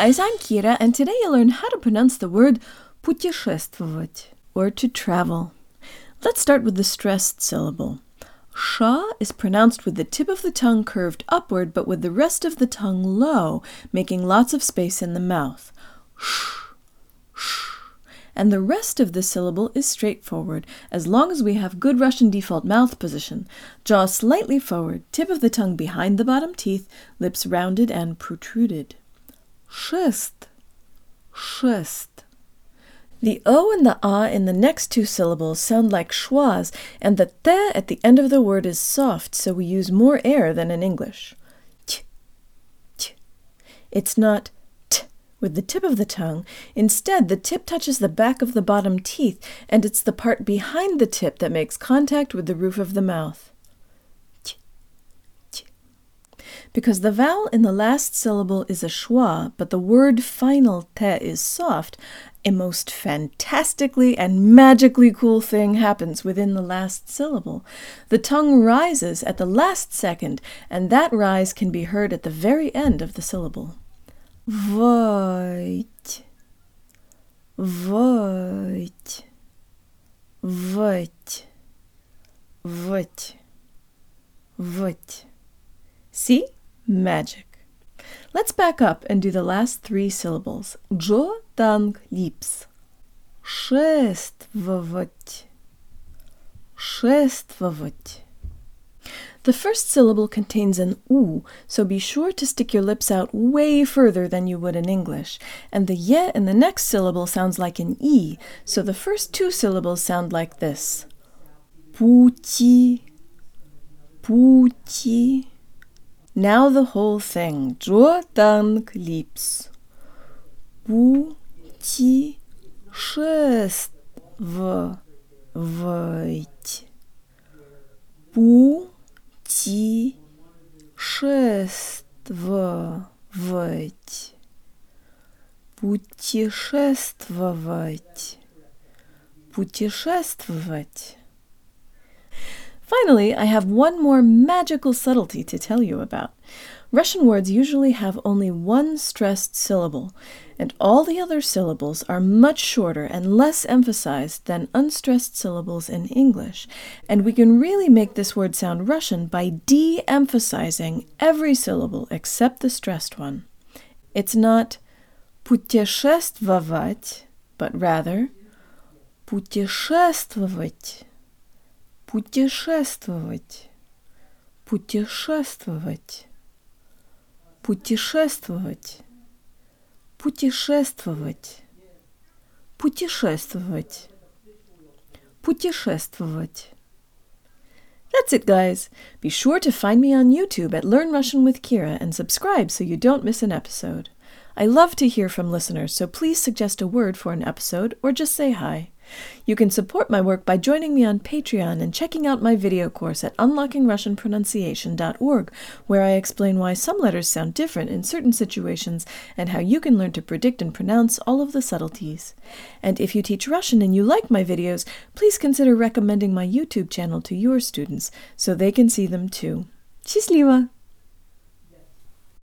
guys, I'm Kira, and today you'll learn how to pronounce the word путешествовать, or to travel. Let's start with the stressed syllable. Sha is pronounced with the tip of the tongue curved upward, but with the rest of the tongue low, making lots of space in the mouth. Sh, sh. And the rest of the syllable is straightforward, as long as we have good Russian default mouth position. Jaw slightly forward, tip of the tongue behind the bottom teeth, lips rounded and protruded. Шест. Шест. The O and the A in the next two syllables sound like schwas, and the te at the end of the word is soft, so we use more air than in English. T, t. It's not t with the tip of the tongue. Instead, the tip touches the back of the bottom teeth, and it's the part behind the tip that makes contact with the roof of the mouth. Because the vowel in the last syllable is a schwa, but the word final te is soft, a most fantastically and magically cool thing happens within the last syllable. The tongue rises at the last second, and that rise can be heard at the very end of the syllable. Voit. Voit. Voit. Voit. Voit. See? Magic. Let's back up and do the last three syllables. Jo tang lips. Шествовать. Шествовать. The first syllable contains an u, so be sure to stick your lips out way further than you would in English. And the ye in the next syllable sounds like an e, so the first two syllables sound like this. Пути, пути. Now the whole thing. Джо танк липс. Бу в выть. Путешествовать. Путешествовать. Finally, I have one more magical subtlety to tell you about. Russian words usually have only one stressed syllable, and all the other syllables are much shorter and less emphasized than unstressed syllables in English. And we can really make this word sound Russian by de emphasizing every syllable except the stressed one. It's not путешествовать, but rather путешествовать путешествовать, путешествовать, путешествовать, путешествовать, путешествовать, путешествовать. That's it, guys. Be sure to find me on YouTube at Learn Russian with Kira and subscribe so you don't miss an episode. I love to hear from listeners, so please suggest a word for an episode or just say hi. You can support my work by joining me on Patreon and checking out my video course at unlockingrussianpronunciation.org, where I explain why some letters sound different in certain situations and how you can learn to predict and pronounce all of the subtleties. And if you teach Russian and you like my videos, please consider recommending my YouTube channel to your students so they can see them too. Счастливо!